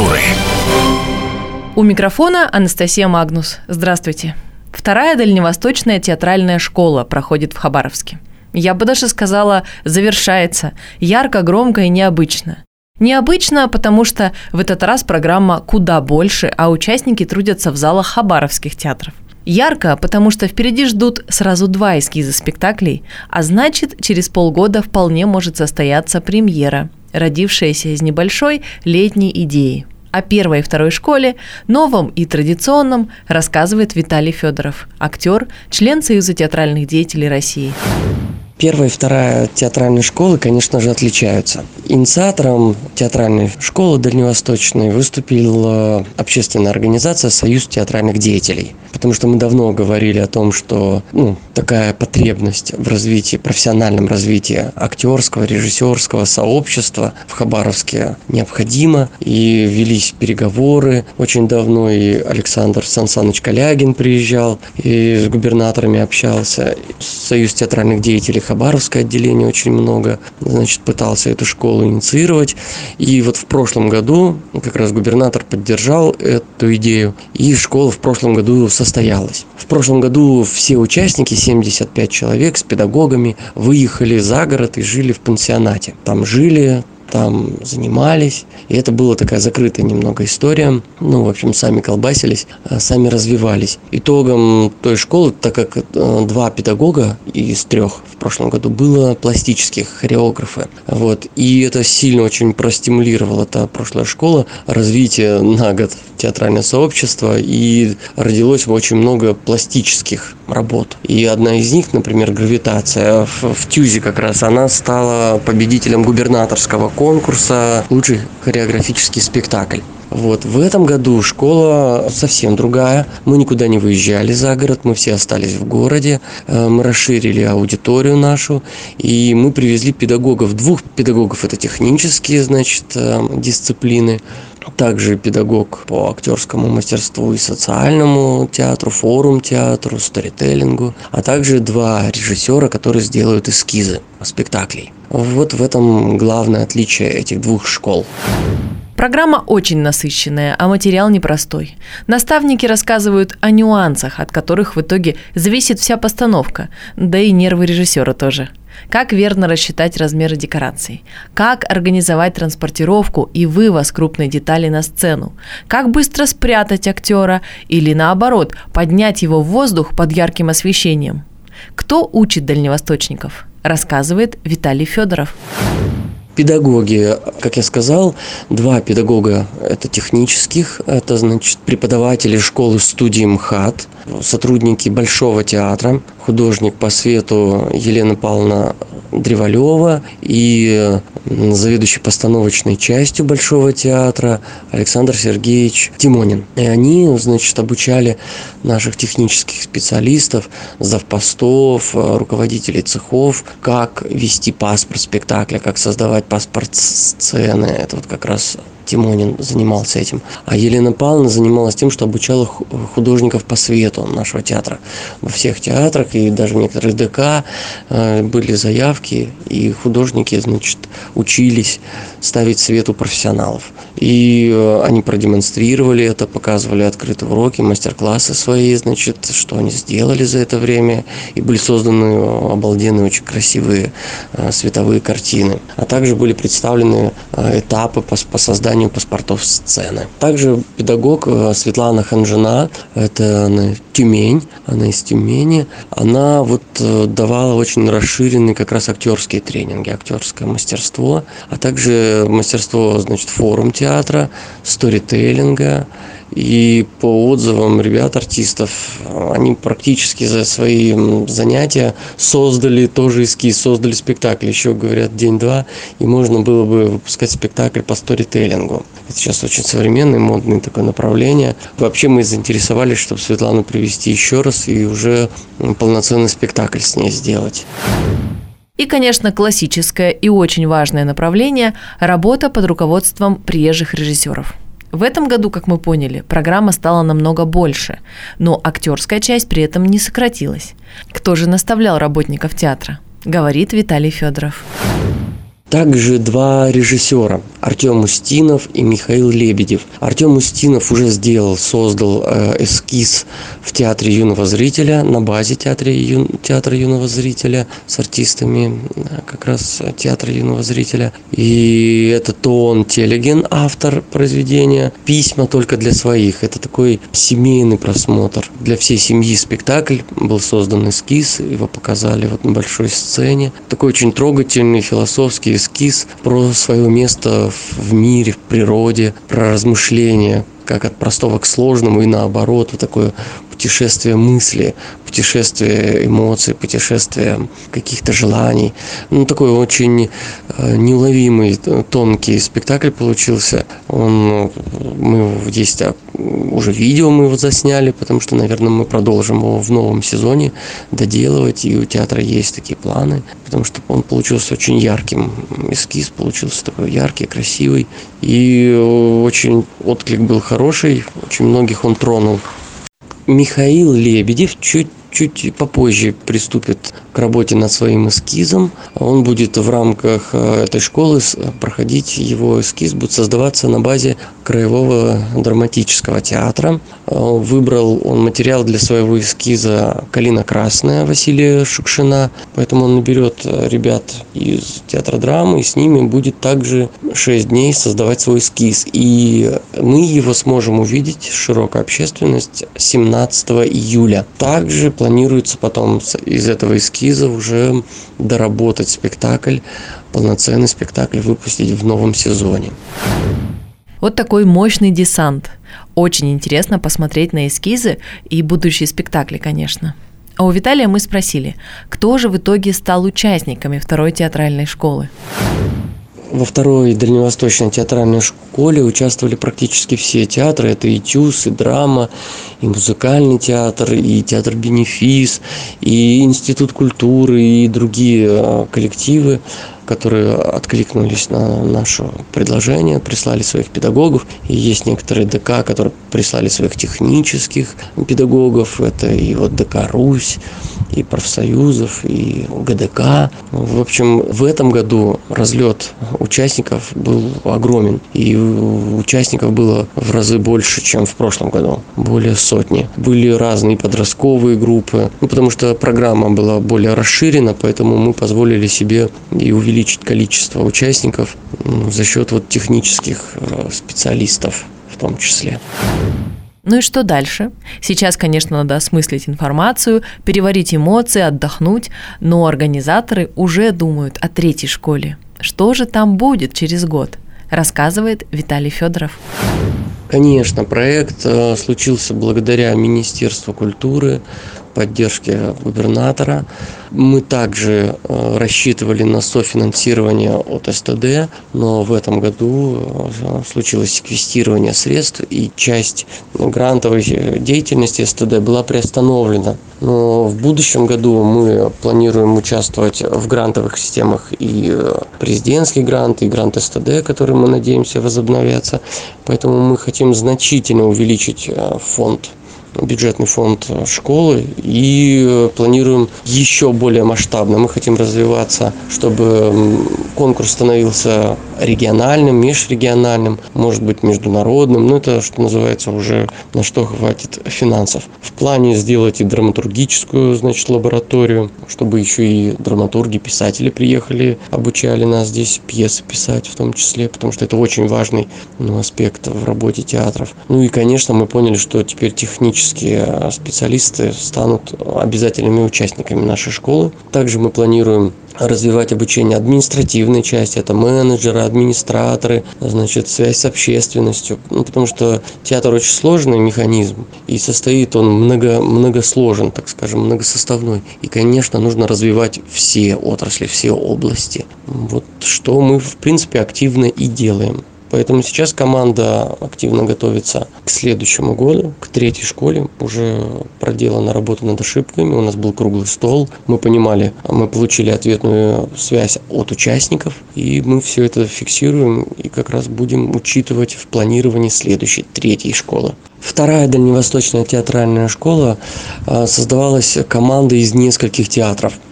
культуры. У микрофона Анастасия Магнус. Здравствуйте. Вторая дальневосточная театральная школа проходит в Хабаровске. Я бы даже сказала, завершается. Ярко, громко и необычно. Необычно, потому что в этот раз программа куда больше, а участники трудятся в залах хабаровских театров. Ярко, потому что впереди ждут сразу два эскиза спектаклей, а значит, через полгода вполне может состояться премьера, родившаяся из небольшой летней идеи. О первой и второй школе, новом и традиционном, рассказывает Виталий Федоров, актер, член Союза театральных деятелей России. Первая и вторая театральные школы, конечно же, отличаются. Инициатором театральной школы дальневосточной выступила общественная организация «Союз театральных деятелей». Потому что мы давно говорили о том, что ну, такая потребность в развитии, профессиональном развитии актерского, режиссерского сообщества в Хабаровске необходима. И велись переговоры очень давно, и Александр Сансанович Калягин приезжал, и с губернаторами общался. Союз театральных деятелей Хабаровское отделение очень много, значит, пытался эту школу инициировать. И вот в прошлом году как раз губернатор поддержал эту идею, и школа в прошлом году состоялась. В прошлом году все участники, 75 человек с педагогами, выехали за город и жили в пансионате. Там жили, там занимались. И это была такая закрытая немного история. Ну, в общем, сами колбасились, а сами развивались. Итогом той школы, так как э, два педагога из трех в прошлом году было пластических хореографы. Вот. И это сильно очень простимулировало эта прошлая школа развитие на год театральное сообщество и родилось очень много пластических работ. И одна из них, например, «Гравитация» в, в Тюзе как раз, она стала победителем губернаторского конкурса «Лучший хореографический спектакль». Вот. В этом году школа совсем другая. Мы никуда не выезжали за город, мы все остались в городе. Э, мы расширили аудиторию нашу, и мы привезли педагогов. Двух педагогов это технические, значит, э, дисциплины. Также педагог по актерскому мастерству и социальному театру, форум театру, сторителлингу, а также два режиссера, которые сделают эскизы спектаклей. Вот в этом главное отличие этих двух школ. Программа очень насыщенная, а материал непростой. Наставники рассказывают о нюансах, от которых в итоге зависит вся постановка, да и нервы режиссера тоже. Как верно рассчитать размеры декораций? Как организовать транспортировку и вывоз крупной детали на сцену? Как быстро спрятать актера или наоборот, поднять его в воздух под ярким освещением? Кто учит дальневосточников? Рассказывает Виталий Федоров. Педагоги, как я сказал, два педагога – это технических, это, значит, преподаватели школы студии МХАТ, сотрудники Большого театра, художник по свету Елена Павловна Древолева и заведующий постановочной частью Большого театра Александр Сергеевич Тимонин. И они, значит, обучали наших технических специалистов, завпостов, руководителей цехов, как вести паспорт спектакля, как создавать паспорт сцены. Это вот как раз Тимонин занимался этим. А Елена Павловна занималась тем, что обучала художников по свету нашего театра. Во всех театрах и даже в некоторых ДК э, были заявки, и художники, значит, учились ставить свет у профессионалов. И э, они продемонстрировали это, показывали открытые уроки, мастер-классы свои, значит, что они сделали за это время. И были созданы обалденные, очень красивые э, световые картины. А также были представлены этапы по, по созданию паспортов сцены. Также педагог э, Светлана Ханжина, это она Тюмень, она из Тюмени, она вот э, давала очень расширенные как раз актерские тренинги, актерское мастерство, а также мастерство, значит, форум театра, сторителлинга, и по отзывам ребят, артистов, они практически за свои занятия создали тоже эскиз, создали спектакль. Еще, говорят, день-два, и можно было бы выпускать спектакль по сторителлингу. Это сейчас очень современное, модное такое направление. Вообще мы заинтересовались, чтобы Светлану привести еще раз и уже полноценный спектакль с ней сделать. И, конечно, классическое и очень важное направление – работа под руководством приезжих режиссеров – в этом году, как мы поняли, программа стала намного больше, но актерская часть при этом не сократилась. Кто же наставлял работников театра? Говорит Виталий Федоров. Также два режиссера Артем Устинов и Михаил Лебедев. Артем Устинов уже сделал, создал э, эскиз в Театре юного зрителя, на базе театра, ю, театра юного зрителя с артистами э, как раз Театра юного зрителя. И это Тон Телеген, автор произведения. Письма только для своих. Это такой семейный просмотр. Для всей семьи спектакль. Был создан эскиз, его показали вот на большой сцене. Такой очень трогательный философский эскиз про свое место в мире, в природе, про размышления, как от простого к сложному и наоборот, вот такое путешествие мысли, путешествие эмоций, путешествие каких-то желаний. Ну, такой очень э, неуловимый, тонкий спектакль получился. Он, мы здесь уже видео мы его засняли, потому что, наверное, мы продолжим его в новом сезоне доделывать, и у театра есть такие планы, потому что он получился очень ярким, эскиз получился такой яркий, красивый, и очень отклик был хороший, очень многих он тронул. Михаил Лебедев чуть чуть попозже приступит к работе над своим эскизом. Он будет в рамках э, этой школы проходить, его эскиз будет создаваться на базе Краевого драматического театра. Э, выбрал он материал для своего эскиза «Калина красная» Василия Шукшина, поэтому он наберет ребят из театра драмы, и с ними будет также 6 дней создавать свой эскиз. И мы его сможем увидеть, широкая общественность, 17 июля. Также планируется потом из этого эскиза уже доработать спектакль, полноценный спектакль выпустить в новом сезоне. Вот такой мощный десант. Очень интересно посмотреть на эскизы и будущие спектакли, конечно. А у Виталия мы спросили, кто же в итоге стал участниками второй театральной школы? Во второй дальневосточной театральной школе участвовали практически все театры. Это и ТЮЗ, и драма, и музыкальный театр, и театр «Бенефис», и Институт культуры, и другие а, коллективы которые откликнулись на наше предложение, прислали своих педагогов. И есть некоторые ДК, которые прислали своих технических педагогов. Это и вот ДК «Русь», и профсоюзов, и ГДК. В общем, в этом году разлет участников был огромен. И участников было в разы больше, чем в прошлом году. Более сотни. Были разные подростковые группы. Ну, потому что программа была более расширена, поэтому мы позволили себе и увеличить количество участников за счет вот технических э, специалистов в том числе. Ну и что дальше? Сейчас, конечно, надо осмыслить информацию, переварить эмоции, отдохнуть, но организаторы уже думают о третьей школе. Что же там будет через год? Рассказывает Виталий Федоров. Конечно, проект э, случился благодаря Министерству культуры, поддержке губернатора. Мы также э, рассчитывали на софинансирование от СТД, но в этом году э, случилось секвестирование средств, и часть грантовой деятельности СТД была приостановлена. Но в будущем году мы планируем участвовать в грантовых системах и э, президентский грант, и грант СТД, который мы надеемся возобновятся. Поэтому мы хотим значительно увеличить фонд бюджетный фонд школы и планируем еще более масштабно. Мы хотим развиваться, чтобы конкурс становился региональным, межрегиональным, может быть международным, но это, что называется, уже на что хватит финансов. В плане сделать и драматургическую, значит, лабораторию, чтобы еще и драматурги, писатели приехали, обучали нас здесь пьесы писать в том числе, потому что это очень важный ну, аспект в работе театров. Ну и, конечно, мы поняли, что теперь технические специалисты станут обязательными участниками нашей школы. Также мы планируем развивать обучение административной части, это менеджеры, администраторы, значит, связь с общественностью, ну, потому что театр очень сложный механизм, и состоит он много, многосложен, так скажем, многосоставной. И, конечно, нужно развивать все отрасли, все области. Вот что мы, в принципе, активно и делаем. Поэтому сейчас команда активно готовится к следующему году, к третьей школе. Уже проделана работа над ошибками, у нас был круглый стол. Мы понимали, мы получили ответную связь от участников, и мы все это фиксируем и как раз будем учитывать в планировании следующей, третьей школы. Вторая дальневосточная театральная школа а, создавалась командой из нескольких театров – э,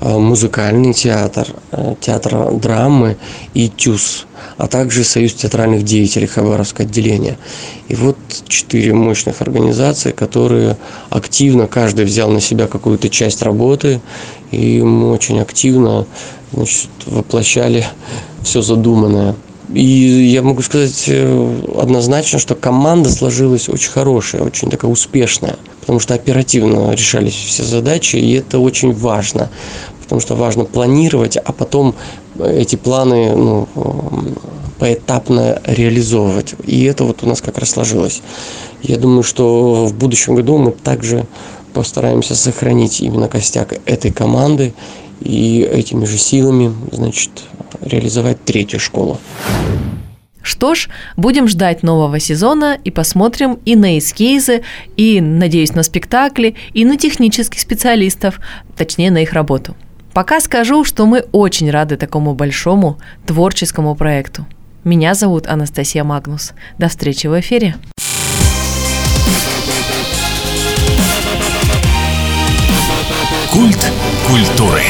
музыкальный театр, э, театр драмы и ТЮЗ, а также Союз театральных деятелей Хабаровское отделение. И вот четыре мощных организации, которые активно, каждый взял на себя какую-то часть работы, и мы очень активно значит, воплощали все задуманное. И я могу сказать э, однозначно, что команда сложилась очень хорошая, очень такая успешная, потому что оперативно решались все задачи, и это очень важно, потому что важно планировать, а потом эти планы ну, поэтапно реализовывать. И это вот у нас как раз сложилось. Я думаю, что в будущем году мы также постараемся сохранить именно костяк этой команды и этими же силами, значит, реализовать третью школу. Что ж, будем ждать нового сезона и посмотрим и на эскизы, и, надеюсь, на спектакли, и на технических специалистов, точнее, на их работу. Пока скажу, что мы очень рады такому большому творческому проекту. Меня зовут Анастасия Магнус. До встречи в эфире. Культ культуры.